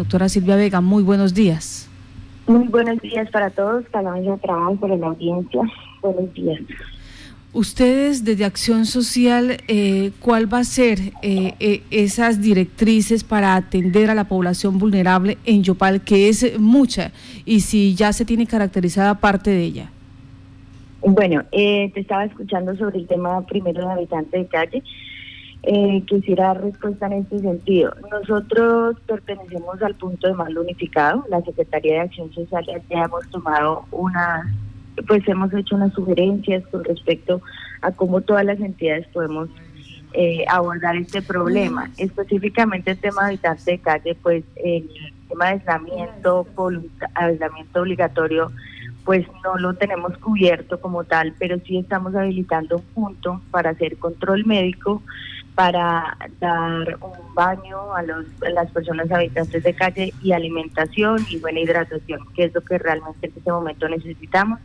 Doctora Silvia Vega, muy buenos días. Muy buenos días para todos, para la trabajo, para la audiencia. Buenos días. Ustedes desde Acción Social, eh, ¿cuál va a ser eh, eh, esas directrices para atender a la población vulnerable en Yopal, que es mucha, y si ya se tiene caracterizada parte de ella? Bueno, te estaba escuchando sobre el tema primero de habitante de calle eh, quisiera dar respuesta en este sentido. Nosotros pertenecemos al punto de mando unificado, la Secretaría de Acción Social ya hemos tomado una, pues hemos hecho unas sugerencias con respecto a cómo todas las entidades podemos eh, abordar este problema. Específicamente el tema de habitante de calle, pues el tema de aislamiento, aislamiento obligatorio, pues no lo tenemos cubierto como tal, pero sí estamos habilitando un punto para hacer control médico para dar un baño a, los, las personas habitantes de calle y alimentación y buena hidratación, que es lo que realmente en este momento necesitamos.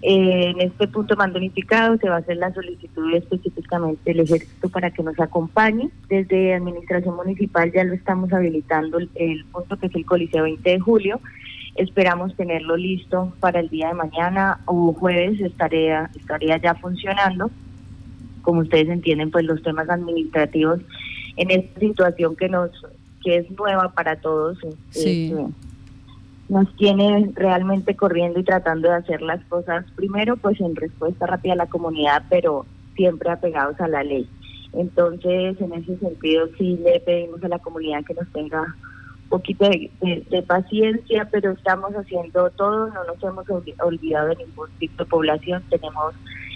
Eh, en este punto mando unificado se va a hacer la solicitud específicamente del ejército para que nos acompañe. Desde Administración Municipal ya lo estamos habilitando el, el punto que es el Coliseo 20 de julio. Esperamos tenerlo listo para el día de mañana o jueves estaría, estaría ya funcionando como ustedes entienden, pues los temas administrativos en esta situación que nos que es nueva para todos, este, nos tiene realmente corriendo y tratando de hacer las cosas primero, pues en respuesta rápida a la comunidad, pero siempre apegados a la ley. Entonces, en ese sentido, sí le pedimos a la comunidad que nos tenga un poquito de, paciencia, pero estamos haciendo todo, no nos hemos olvidado de ningún tipo de población, tenemos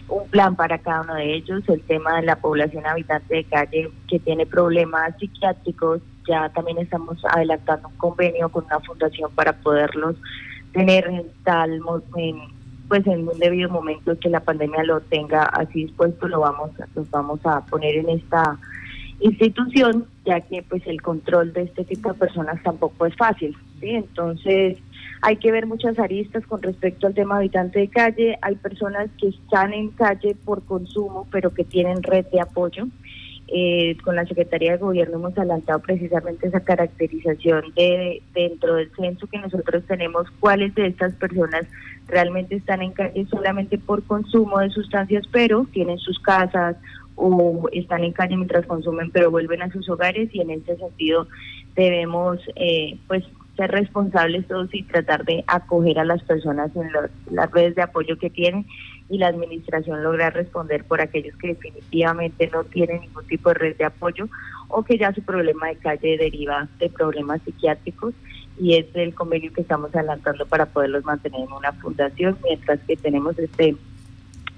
un plan para cada uno de ellos. El tema de la población habitante de calle que tiene problemas psiquiátricos, ya también estamos adelantando un convenio con una fundación para poderlos tener en tal pues en un debido momento que la pandemia lo tenga así dispuesto lo vamos los vamos a poner en esta institución ya que pues el control de este tipo de personas tampoco es fácil sí entonces hay que ver muchas aristas con respecto al tema habitante de calle. Hay personas que están en calle por consumo, pero que tienen red de apoyo. Eh, con la Secretaría de Gobierno hemos adelantado precisamente esa caracterización de dentro del censo que nosotros tenemos, cuáles de estas personas realmente están en calle solamente por consumo de sustancias, pero tienen sus casas o están en calle mientras consumen, pero vuelven a sus hogares y en ese sentido debemos eh, pues ser responsables todos y tratar de acoger a las personas en las redes de apoyo que tienen y la administración lograr responder por aquellos que definitivamente no tienen ningún tipo de red de apoyo o que ya su problema de calle deriva de problemas psiquiátricos y es el convenio que estamos adelantando para poderlos mantener en una fundación mientras que tenemos este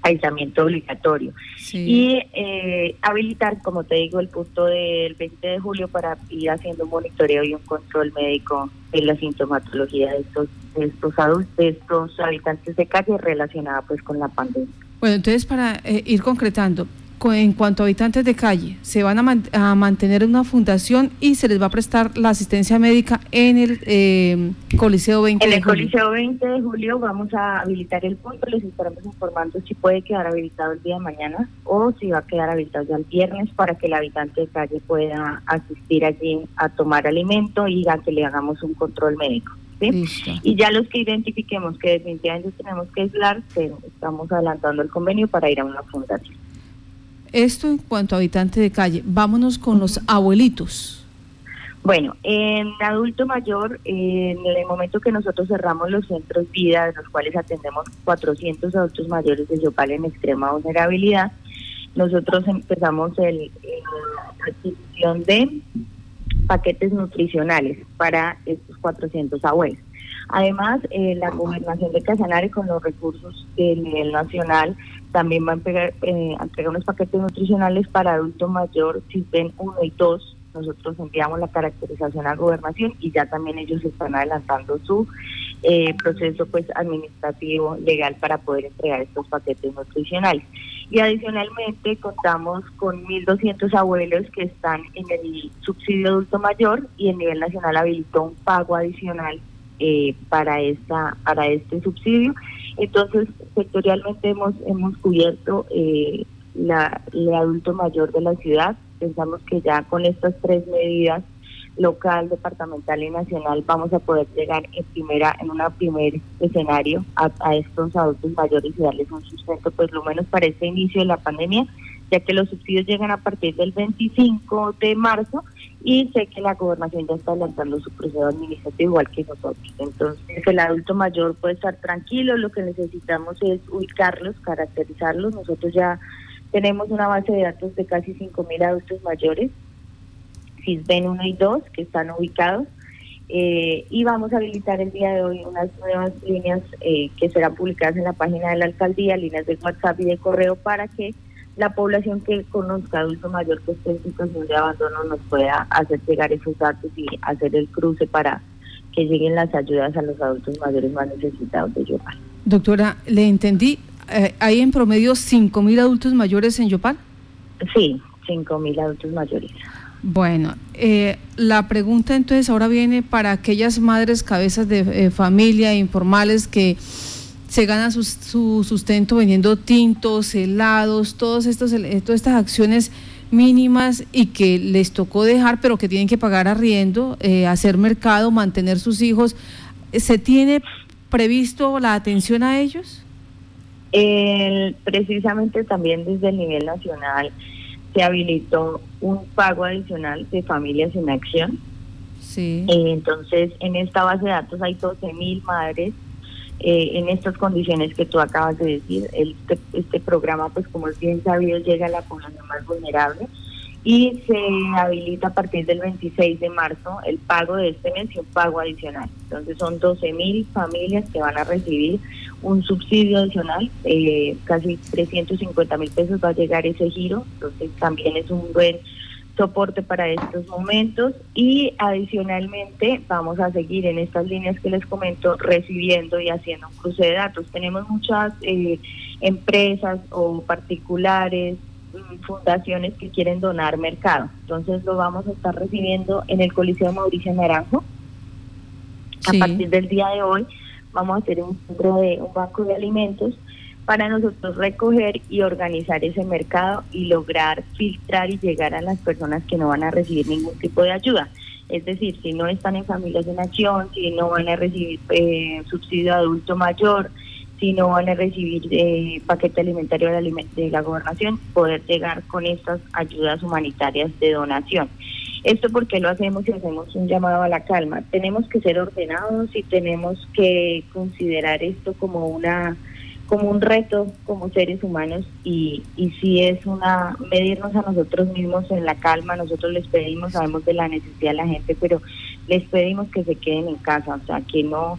aislamiento obligatorio. Y eh, habilitar, como te digo, el punto del 20 de julio para ir haciendo un monitoreo y un control médico de la sintomatología de estos, de estos adultos, de estos habitantes de calle relacionada pues con la pandemia. Bueno, entonces para eh, ir concretando, en cuanto a habitantes de calle, se van a, mantener en una fundación y se les va a prestar la asistencia médica en el eh, Coliseo 20 en el Coliseo 20 de julio vamos a habilitar el punto, les estaremos informando si puede quedar habilitado el día de mañana o si va a quedar habilitado ya el viernes para que el habitante de calle pueda asistir allí a tomar alimento y a que le hagamos un control médico. Y ya los que identifiquemos que definitivamente tenemos que aislar, estamos adelantando el convenio para ir a una fundación. Esto en cuanto a habitante de calle. Vámonos con los abuelitos. Bueno, en adulto mayor, en el momento que nosotros cerramos los centros vida, de los cuales atendemos 400 adultos mayores de Yopal en extrema vulnerabilidad, nosotros empezamos el, la adquisición de paquetes nutricionales para estos 400 abuelos. Además, eh, la gobernación de Casanare con los recursos del nivel nacional también va a entregar, eh, unos paquetes nutricionales para adulto mayor, si ven uno y dos. Nosotros enviamos la caracterización a gobernación y ya también ellos están adelantando su eh, proceso pues administrativo legal para poder entregar estos paquetes nutricionales. Y adicionalmente contamos con 1.200 abuelos que están en el subsidio adulto mayor y el nivel nacional habilitó un pago adicional eh, para esta para este subsidio. Entonces, sectorialmente hemos hemos cubierto eh, la, el adulto mayor de la ciudad. Pensamos que ya con estas tres medidas local, departamental y nacional vamos a poder llegar en primera, en un primer escenario a, a estos adultos mayores y darles un sustento, pues lo menos para este inicio de la pandemia, ya que los subsidios llegan a partir del 25 de marzo y sé que la gobernación ya está adelantando su proceso administrativo igual que nosotros. Entonces el adulto mayor puede estar tranquilo, lo que necesitamos es ubicarlos, caracterizarlos. Nosotros ya tenemos una base de datos de casi 5.000 adultos mayores, CISBEN 1 y 2, que están ubicados. Eh, y vamos a habilitar el día de hoy unas nuevas líneas eh, que serán publicadas en la página de la alcaldía, líneas de WhatsApp y de correo para que la población que conozca adulto mayor que esté en situación de abandono nos pueda hacer llegar esos datos y hacer el cruce para que lleguen las ayudas a los adultos mayores más necesitados de Yopal. Doctora, le entendí, eh, ¿hay en promedio 5.000 adultos mayores en Yopal? Sí, 5.000 adultos mayores. Bueno, eh, la pregunta entonces ahora viene para aquellas madres cabezas de eh, familia informales que se ganan su, sustento vendiendo tintos, helados, todos estos, eh, todas estas acciones mínimas y que les tocó dejar, pero que tienen que pagar arriendo, eh, hacer mercado, mantener sus hijos. ¿Se tiene previsto la atención a ellos? precisamente también desde el nivel nacional se habilitó un pago adicional de familias en acción. Sí. Eh, entonces, en esta base de datos hay 12 mil madres eh, en estas condiciones que tú acabas de decir. Este, este programa, pues como es bien sabido, llega a la población más vulnerable y se habilita a partir del 26 de marzo el pago de este mes y un pago adicional. Entonces son 12 mil familias que van a recibir un subsidio adicional, eh, casi 350 mil pesos va a llegar ese giro, entonces también es un buen soporte para estos momentos y adicionalmente vamos a seguir en estas líneas que les comento recibiendo y haciendo un cruce de datos. Tenemos muchas eh, empresas o particulares, mm, fundaciones que quieren donar mercado. Entonces lo vamos a estar recibiendo en el Coliseo Mauricio Naranjo. A partir del día de hoy vamos a hacer un centro de un banco de alimentos para nosotros recoger y organizar ese mercado y lograr filtrar y llegar a las personas que no van a recibir ningún tipo de ayuda. Es decir, si no están en familias en acción, si no van a recibir eh, subsidio adulto mayor, si no van a recibir eh, paquete alimentario de, de la gobernación, poder llegar con estas ayudas humanitarias de donación. Esto porque lo hacemos y hacemos un llamado a la calma. Tenemos que ser ordenados y tenemos que considerar esto como una como un reto como seres humanos y, y si es una medirnos a nosotros mismos en la calma, nosotros les pedimos, sabemos de la necesidad de la gente, pero les pedimos que se queden en casa, o sea, que no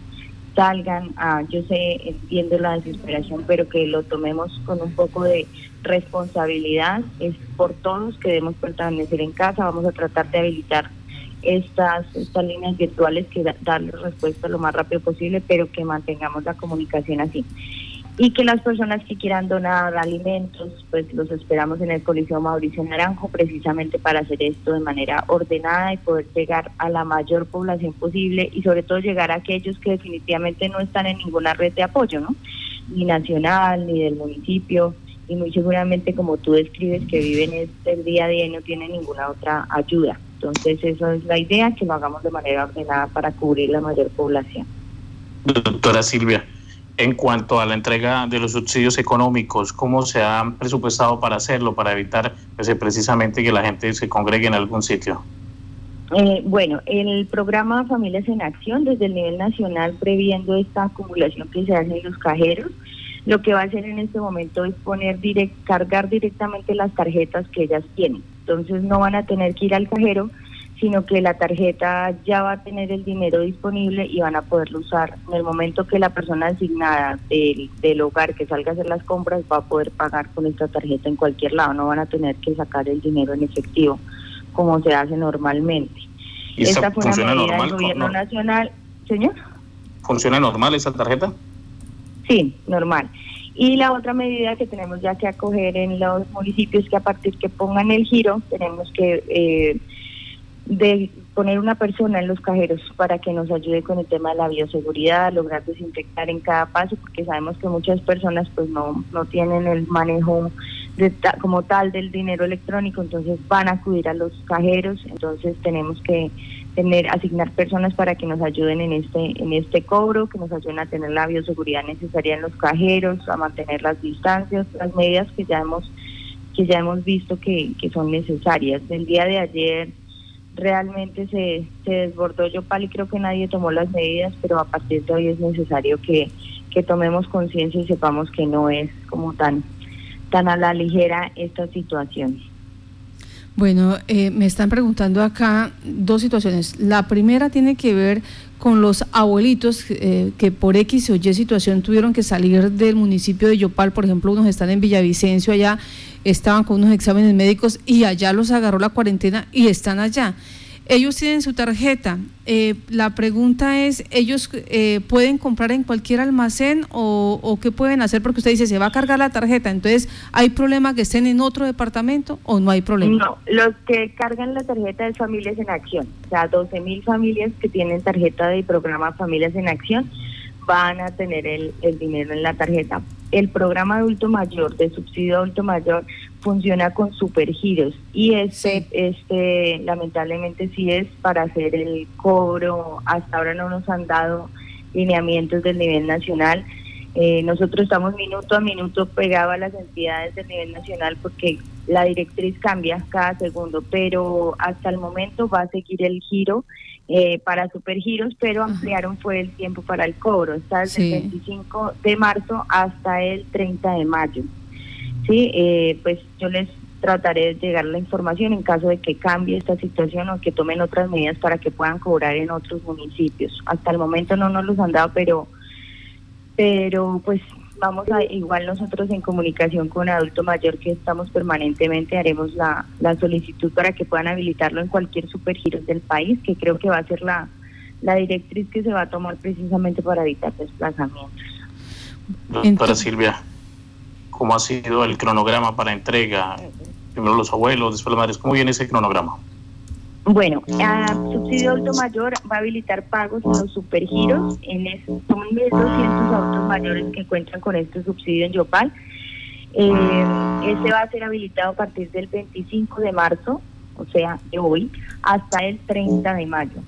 salgan a, yo sé, entiendo la desesperación, pero que lo tomemos con un poco de responsabilidad, es por todos que debemos permanecer en casa, vamos a tratar de habilitar estas, estas líneas virtuales que darles respuesta lo más rápido posible, pero que mantengamos la comunicación así y que las personas que quieran donar alimentos, pues los esperamos en el Coliseo Mauricio Naranjo precisamente para hacer esto de manera ordenada y poder llegar a la mayor población posible y sobre todo llegar a aquellos que definitivamente no están en ninguna red de apoyo, ¿no? Ni nacional, ni del municipio, y muy seguramente como tú describes que viven este día a día y no tienen ninguna otra ayuda. Entonces esa es la idea, que lo hagamos de manera ordenada para cubrir la mayor población. Doctora Silvia, en cuanto a la entrega de los subsidios económicos, ¿cómo se han presupuestado para hacerlo, para evitar pues, precisamente que la gente se congregue en algún sitio? Eh, bueno, el programa Familias en Acción desde el nivel nacional, previendo esta acumulación que se hace en los cajeros, lo que va a hacer en este momento es poner direct, cargar directamente las tarjetas que ellas tienen. Entonces no van a tener que ir al cajero, sino que la tarjeta ya va a tener el dinero disponible y van a poderlo usar. En el momento que la persona asignada del, hogar que salga a hacer las compras va a poder pagar con esta tarjeta en cualquier lado, no van a tener que sacar el dinero en efectivo como se hace normalmente. ¿Y esta fue una medida del gobierno nacional, señor. ¿Funciona normal esa tarjeta? Sí, normal. Y la otra medida que tenemos ya que acoger en los municipios que a partir que pongan el giro, tenemos que eh, de poner una persona en los cajeros para que nos ayude con el tema de la bioseguridad, lograr desinfectar en cada paso, porque sabemos que muchas personas pues no, no tienen el manejo de como tal del dinero electrónico, entonces van a acudir a los cajeros, entonces tenemos que tener asignar personas para que nos ayuden en este en este cobro, que nos ayuden a tener la bioseguridad necesaria en los cajeros, a mantener las distancias, las medidas que ya hemos que ya hemos visto que, que son necesarias. El día de ayer realmente se, se desbordó Yopal y creo que nadie tomó las medidas, pero a partir de hoy es necesario que, que tomemos conciencia y sepamos que no es como tan tan a la ligera esta situación. Bueno, eh, me están preguntando acá dos situaciones. La primera tiene que ver con los abuelitos eh, que por X o Y situación tuvieron que salir del municipio de Yopal, por ejemplo, unos están en Villavicencio allá, estaban con unos exámenes médicos y allá los agarró la cuarentena y están allá. Ellos tienen su tarjeta. Eh, la pregunta es, ¿ellos eh, pueden comprar en cualquier almacén o, qué pueden hacer? Porque usted dice, se va a cargar la tarjeta. Entonces, ¿hay problema que estén en otro departamento o no hay problema? No, los que cargan la tarjeta de Familias en Acción, o sea, 12 mil familias que tienen tarjeta de programa Familias en Acción, van a tener el, el dinero en la tarjeta. El programa adulto mayor, de subsidio adulto mayor, funciona con supergiros y este, este lamentablemente sí es para hacer el cobro. Hasta ahora no nos han dado lineamientos del nivel nacional. Eh, nosotros estamos minuto a minuto pegados a las entidades del nivel nacional porque la directriz cambia cada segundo, pero hasta el momento va a seguir el giro eh, para supergiros, pero ampliaron fue el tiempo para el cobro, está desde el 25 de marzo hasta el 30 de mayo. Sí, eh, pues yo les trataré de llegar la información en caso de que cambie esta situación o que tomen otras medidas para que puedan cobrar en otros municipios. Hasta el momento no nos los han dado, pero pero pues vamos a, igual nosotros en comunicación con adulto mayor que estamos permanentemente, haremos la, la solicitud para que puedan habilitarlo en cualquier supergiro del país, que creo que va a ser la, la directriz que se va a tomar precisamente para evitar desplazamientos. Doctora Silvia, ¿cómo ha sido el cronograma para entrega? Primero los abuelos, después las madres, ¿cómo viene ese cronograma? Bueno, a subsidio alto mayor va a habilitar pagos en los supergiros. En son 1.200 autos mayores que cuentan con este subsidio en Yopal. Eh, este va a ser habilitado a partir del 25 de marzo, o sea, de hoy, hasta el 30 de mayo.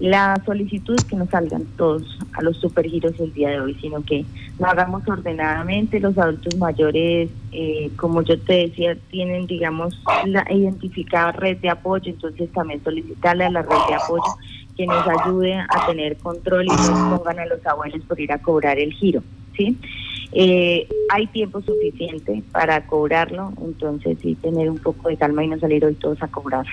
La solicitud es que no salgan todos a los supergiros el día de hoy, sino que lo hagamos ordenadamente. Los adultos mayores, eh, como yo te decía, tienen, digamos, la identificada red de apoyo, entonces también solicitarle a la red de apoyo que nos ayude a tener control y no pongan a los abuelos por ir a cobrar el giro. ¿sí? Eh, hay tiempo suficiente para cobrarlo, entonces sí, tener un poco de calma y no salir hoy todos a cobrar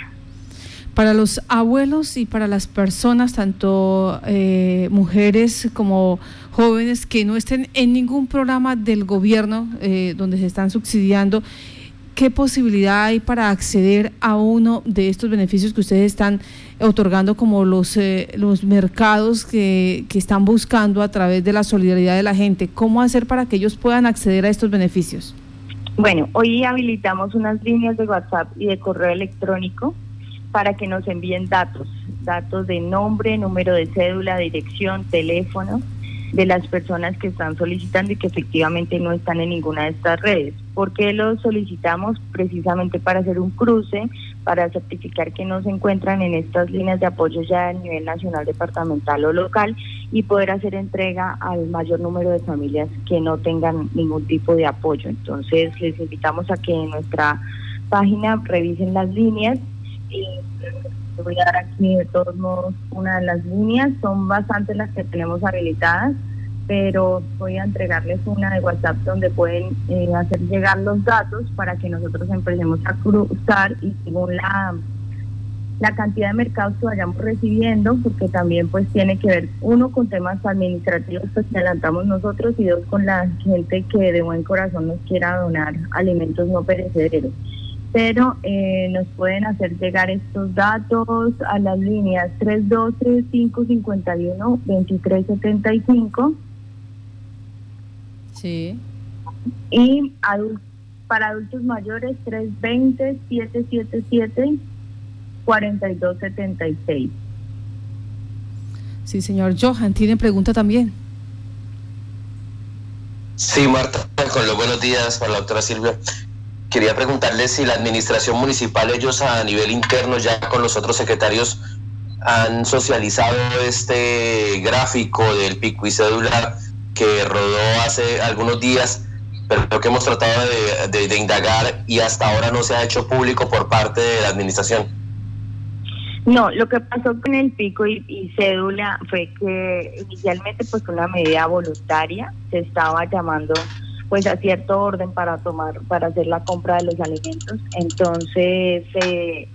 para los abuelos y para las personas, tanto eh, mujeres como jóvenes que no estén en ningún programa del gobierno eh, donde se están subsidiando, ¿qué posibilidad hay para acceder a uno de estos beneficios que ustedes están otorgando como los, eh, los mercados que, que están buscando a través de la solidaridad de la gente? ¿Cómo hacer para que ellos puedan acceder a estos beneficios? Bueno, hoy habilitamos unas líneas de WhatsApp y de correo electrónico para que nos envíen datos, datos de nombre, número de cédula, dirección, teléfono de las personas que están solicitando y que efectivamente no están en ninguna de estas redes. ¿Por qué lo solicitamos? Precisamente para hacer un cruce, para certificar que no se encuentran en estas líneas de apoyo ya a nivel nacional, departamental o local y poder hacer entrega al mayor número de familias que no tengan ningún tipo de apoyo. Entonces les invitamos a que en nuestra página revisen las líneas y voy a dar aquí de todos modos una de las líneas, son bastantes las que tenemos habilitadas, pero voy a entregarles una de WhatsApp donde pueden eh, hacer llegar los datos para que nosotros empecemos a cruzar y según la la cantidad de mercados que vayamos recibiendo, porque también pues tiene que ver uno con temas administrativos pues, que adelantamos nosotros y dos con la gente que de buen corazón nos quiera donar alimentos no perecederos pero eh, nos pueden hacer llegar estos datos a las líneas 312-551-2375. Sí. Y para adultos mayores 320-777-4276. Sí, señor Johan, ¿tiene pregunta también? Sí, Marta, con los buenos días para la doctora Silvia. Quería preguntarle si la administración municipal, ellos a nivel interno, ya con los otros secretarios, han socializado este gráfico del pico y cédula que rodó hace algunos días, pero que hemos tratado de, indagar y hasta ahora no se ha hecho público por parte de la administración. No, lo que pasó con el pico y, cédula fue que inicialmente pues una medida voluntaria, se estaba llamando pues a cierto orden para tomar, para hacer la compra de los alimentos. Entonces se,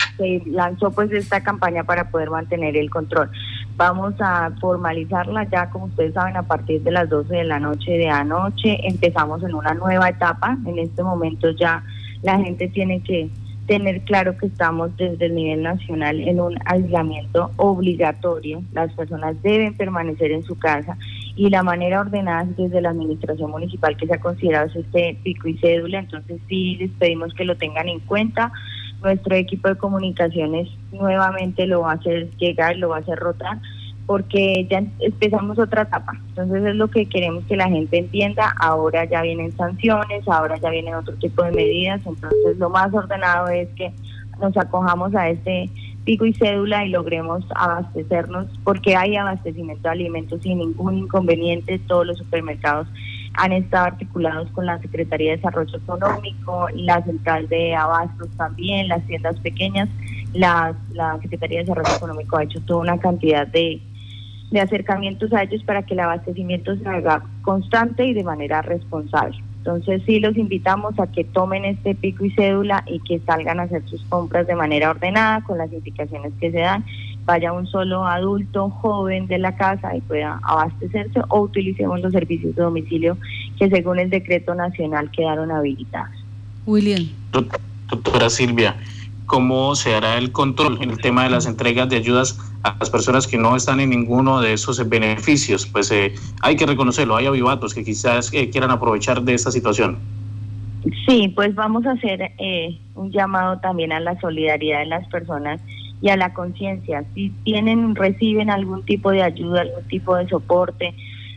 lanzó pues esta campaña para poder mantener el control. Vamos a formalizarla ya, como ustedes saben, a partir de las 12 de la noche de anoche. Empezamos en una nueva etapa. En este momento ya la gente tiene que tener claro que estamos desde el nivel nacional en un aislamiento obligatorio. Las personas deben permanecer en su casa y la manera ordenada desde la administración municipal que se ha considerado es este pico y cédula. Entonces sí les pedimos que lo tengan en cuenta. Nuestro equipo de comunicaciones nuevamente lo va a hacer llegar, lo va a hacer rotar porque ya empezamos otra etapa. Entonces es lo que queremos que la gente entienda. Ahora ya vienen sanciones, ahora ya vienen otro tipo de medidas. Entonces lo más ordenado es que nos acojamos a este pico y cédula y logremos abastecernos porque hay abastecimiento de alimentos sin ningún inconveniente. Todos los supermercados han estado articulados con la Secretaría de Desarrollo Económico, la Central de Abastos también, las tiendas pequeñas. La, la Secretaría de Desarrollo Económico ha hecho toda una cantidad de de acercamientos a ellos para que el abastecimiento se haga constante y de manera responsable. Entonces sí los invitamos a que tomen este pico y cédula y que salgan a hacer sus compras de manera ordenada con las indicaciones que se dan. Vaya un solo adulto joven de la casa y pueda abastecerse o utilicemos los servicios de domicilio que según el decreto nacional quedaron habilitados. William. Doctora Silvia, ¿cómo se hará el control en el tema de las entregas de ayudas a las personas que no están en ninguno de esos beneficios. Pues eh, hay que reconocerlo, hay avivatos que quizás eh, quieran aprovechar de esta situación. Sí, pues vamos a hacer eh, un llamado también a la solidaridad de las personas y a la conciencia. Si tienen, reciben algún tipo de ayuda, algún tipo de soporte,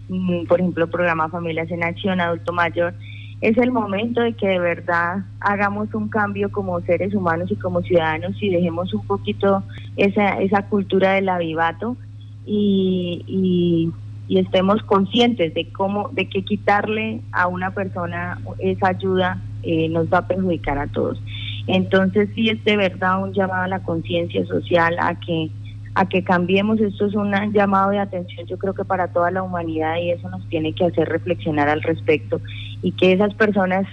mm, por ejemplo, programa Familias en Acción, Adulto Mayor, es el momento de que de verdad hagamos un cambio como seres humanos y como ciudadanos y dejemos un poquito esa, esa cultura del avivato y, y, estemos conscientes de cómo, de que quitarle a una persona esa ayuda eh, nos va a perjudicar a todos. Entonces sí es de verdad un llamado a la conciencia social, a que a que cambiemos. Esto es un llamado de atención, yo creo que para toda la humanidad y eso nos tiene que hacer reflexionar al respecto y que esas personas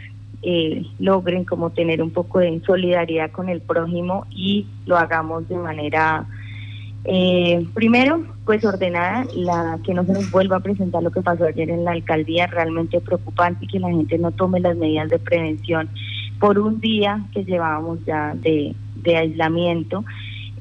eh, logren como tener un poco de solidaridad con el prójimo y lo hagamos de manera eh, primero pues ordenada la que no se nos vuelva a presentar lo que pasó ayer en la alcaldía realmente preocupante y que la gente no tome las medidas de prevención por un día que llevábamos ya de, de aislamiento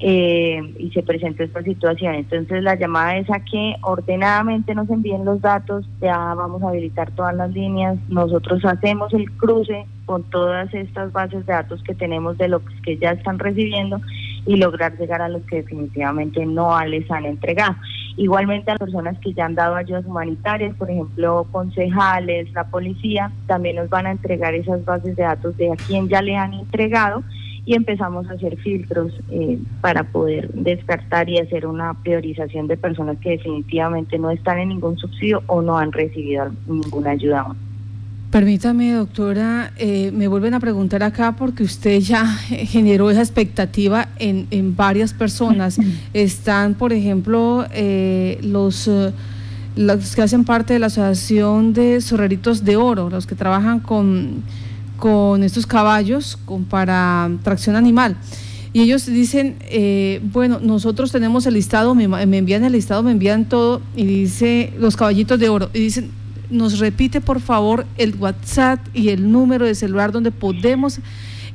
eh, y se presenta esta situación. Entonces la llamada es a que ordenadamente nos envíen los datos, ya vamos a habilitar todas las líneas, nosotros hacemos el cruce con todas estas bases de datos que tenemos de los que ya están recibiendo y lograr llegar a los que definitivamente no les han entregado. Igualmente a las personas que ya han dado ayudas humanitarias, por ejemplo, concejales, la policía, también nos van a entregar esas bases de datos de a quién ya le han entregado y empezamos a hacer filtros eh, para poder descartar y hacer una priorización de personas que definitivamente no están en ningún subsidio o no han recibido ninguna ayuda. Permítame, doctora, eh, me vuelven a preguntar acá porque usted ya generó esa expectativa en, en varias personas. Están, por ejemplo, eh, los, los que hacen parte de la Asociación de Sorreritos de Oro, los que trabajan con con estos caballos con, para tracción animal. Y ellos dicen, eh, bueno, nosotros tenemos el listado, me, me, envían el listado, me envían todo, y dice los caballitos de oro, y dicen, nos repite por favor el WhatsApp y el número de celular donde podemos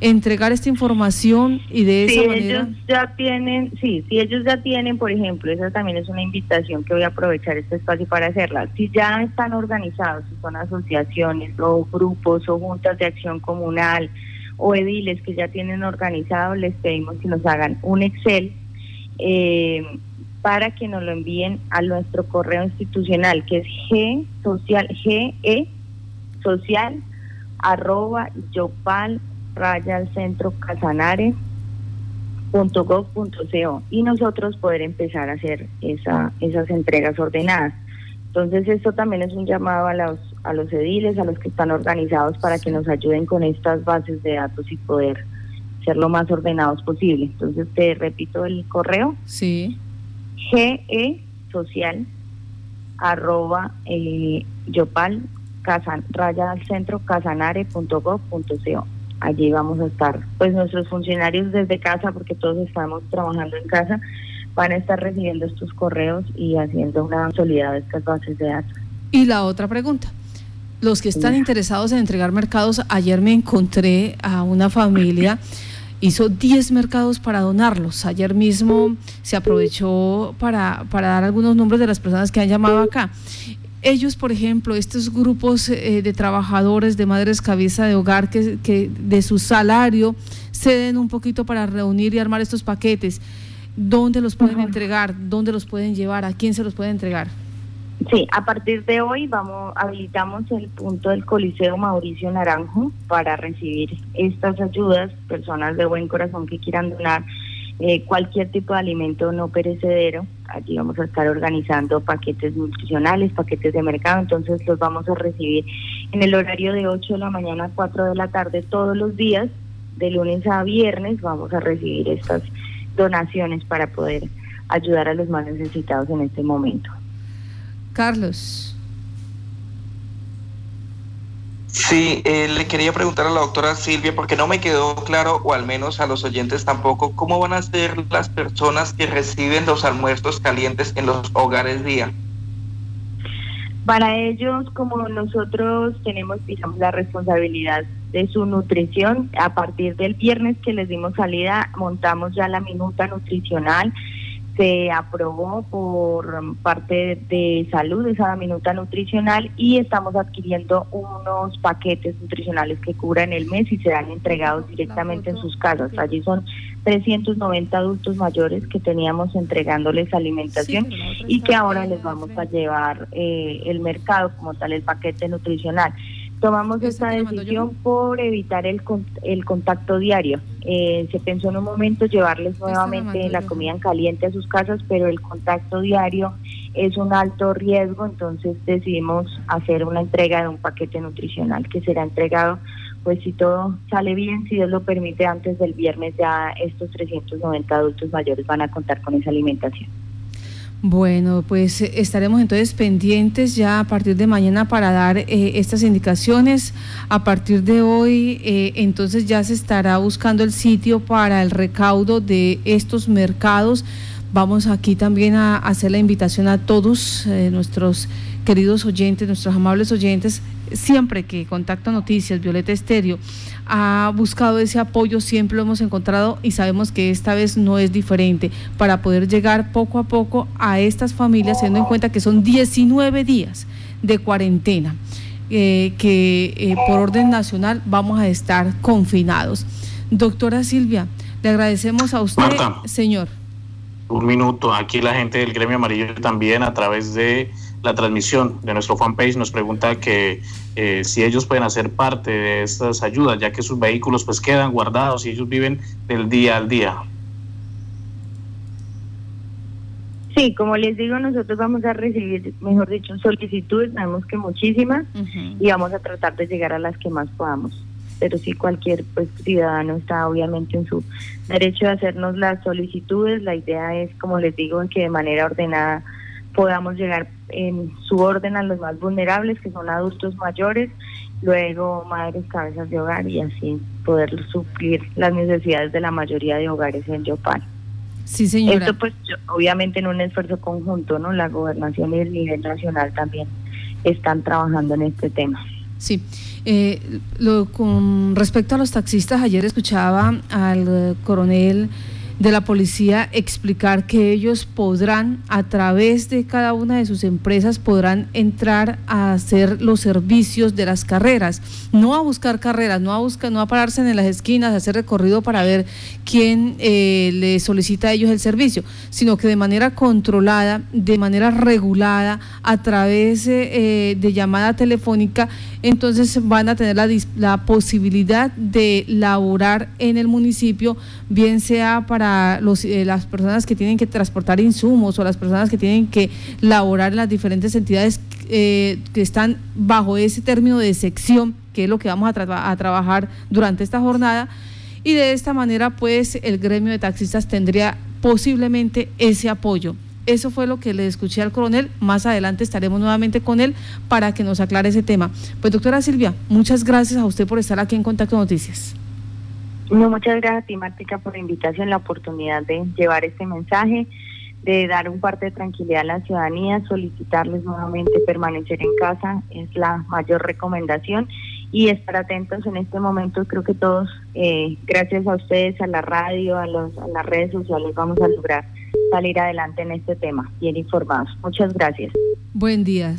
entregar esta información y de esa manera. Ellos ya tienen, sí, si ellos ya tienen, por ejemplo, esa también es una invitación que voy a aprovechar este espacio para hacerla. Si ya están organizados, si son asociaciones o grupos o juntas de acción comunal o ediles que ya tienen organizado, les pedimos que nos hagan un Excel eh, para que nos lo envíen a nuestro correo institucional, que es g social, ge social arroba yopal raya al centro Casanare .gov.co y nosotros poder empezar a hacer esa, esas entregas ordenadas. Entonces esto también es un llamado a los, a los ediles, a los que están organizados para que nos ayuden con estas bases de datos y poder ser lo más ordenados posible. Entonces te repito el correo. Sí. GE social arroba eh, yopal raya al centro casanare.gov.co allí vamos a estar. Pues nuestros funcionarios desde casa, porque todos estamos trabajando en casa, van a estar recibiendo estos correos y haciendo una consolidada de estas bases de datos. Y la otra pregunta. Los que están interesados en entregar mercados, ayer me encontré a una familia, hizo 10 mercados para donarlos. Ayer mismo se aprovechó para, para dar algunos nombres de las personas que han llamado acá ellos, por ejemplo, estos grupos eh, de trabajadores, de madres cabeza de hogar, que, que de su salario ceden un poquito para reunir y armar estos paquetes, ¿dónde los pueden entregar? ¿Dónde los pueden llevar? ¿A quién se los puede entregar? Sí, a partir de hoy vamos habilitamos el punto del Coliseo Mauricio Naranjo para recibir estas ayudas, personas de buen corazón que quieran donar eh, cualquier tipo de alimento no perecedero. Allí vamos a estar organizando paquetes nutricionales, paquetes de mercado, entonces los vamos a recibir en el horario de 8 de la mañana a 4 de la tarde todos los días, de lunes a viernes vamos a recibir estas donaciones para poder ayudar a los más necesitados en este momento. Carlos. Sí, eh, le quería preguntar a la doctora Silvia, porque no me quedó claro, o al menos a los oyentes tampoco, cómo van a ser las personas que reciben los almuerzos calientes en los hogares día. Para ellos, como nosotros tenemos, digamos, la responsabilidad de su nutrición, a partir del viernes que les dimos salida, montamos ya la minuta nutricional se aprobó por parte de salud esa minuta nutricional y estamos adquiriendo unos paquetes nutricionales que cubran el mes y serán entregados directamente en sus casas. Allí son 390 adultos mayores que teníamos entregándoles alimentación y que ahora les vamos a llevar eh, el mercado como tal, el paquete nutricional. Tomamos esta decisión por evitar el, el contacto diario. Eh, se pensó en un momento llevarles nuevamente la comida en caliente a sus casas, pero el contacto diario es un alto riesgo, entonces decidimos hacer una entrega de un paquete nutricional que será entregado, pues si todo sale bien, si Dios lo permite, antes del viernes ya estos 390 adultos mayores van a contar con esa alimentación. Bueno, pues eh, estaremos entonces pendientes ya a partir de mañana para dar eh, estas indicaciones. A partir de hoy, eh, entonces ya se estará buscando el sitio para el recaudo de estos mercados. Vamos aquí también a hacer la invitación a todos nuestros queridos oyentes, nuestros amables oyentes, siempre que Contacto Noticias, Violeta Estéreo, ha buscado ese apoyo, siempre lo hemos encontrado y sabemos que esta vez no es diferente para poder llegar poco a poco a estas familias, teniendo en cuenta que son 19 días de cuarentena, eh, que eh, por orden nacional vamos a estar confinados. Doctora Silvia, le agradecemos a usted, señor. Un minuto, aquí la gente del gremio amarillo también a través de la transmisión de nuestro fanpage nos pregunta que eh, si ellos pueden hacer parte de estas ayudas, ya que sus vehículos pues quedan guardados y ellos viven del día al día. Sí, como les digo, nosotros vamos a recibir, mejor dicho, solicitudes, sabemos que muchísimas, y vamos a tratar de llegar a las que más podamos. Pero sí, cualquier pues, ciudadano está obviamente en su derecho de hacernos las solicitudes. La idea es, como les digo, que de manera ordenada podamos llegar en su orden a los más vulnerables, que son adultos mayores, luego madres cabezas de hogar y así poder suplir las necesidades de la mayoría de hogares en Yopal. Sí, señora. Esto pues obviamente en un esfuerzo conjunto, ¿no? La gobernación y el nivel nacional también están trabajando en este tema. Sí. Eh, lo, con respecto a los taxistas, ayer escuchaba al coronel de la policía explicar que ellos podrán, a través de cada una de sus empresas, podrán entrar a hacer los servicios de las carreras, no a buscar carreras, no a buscar, no a pararse en las esquinas, a hacer recorrido para ver quién eh, le solicita a ellos el servicio, sino que de manera controlada, de manera regulada, a través eh, de llamada telefónica, entonces van a tener la, la posibilidad de laborar en el municipio, bien sea para los, eh, las personas que tienen que transportar insumos o las personas que tienen que laborar en las diferentes entidades eh, que están bajo ese término de sección, que es lo que vamos a, a trabajar durante esta jornada. Y de esta manera, pues, el gremio de taxistas tendría posiblemente ese apoyo. Eso fue lo que le escuché al coronel. Más adelante estaremos nuevamente con él para que nos aclare ese tema. Pues doctora Silvia, muchas gracias a usted por estar aquí en Contacto Noticias. No, muchas gracias a ti, Martica, por la invitación, la oportunidad de llevar este mensaje, de dar un parte de tranquilidad a la ciudadanía, solicitarles nuevamente permanecer en casa, es la mayor recomendación y estar atentos en este momento. Creo que todos, eh, gracias a ustedes, a la radio, a, los, a las redes sociales, vamos a lograr salir adelante en este tema, bien informados. Muchas gracias. Buen día.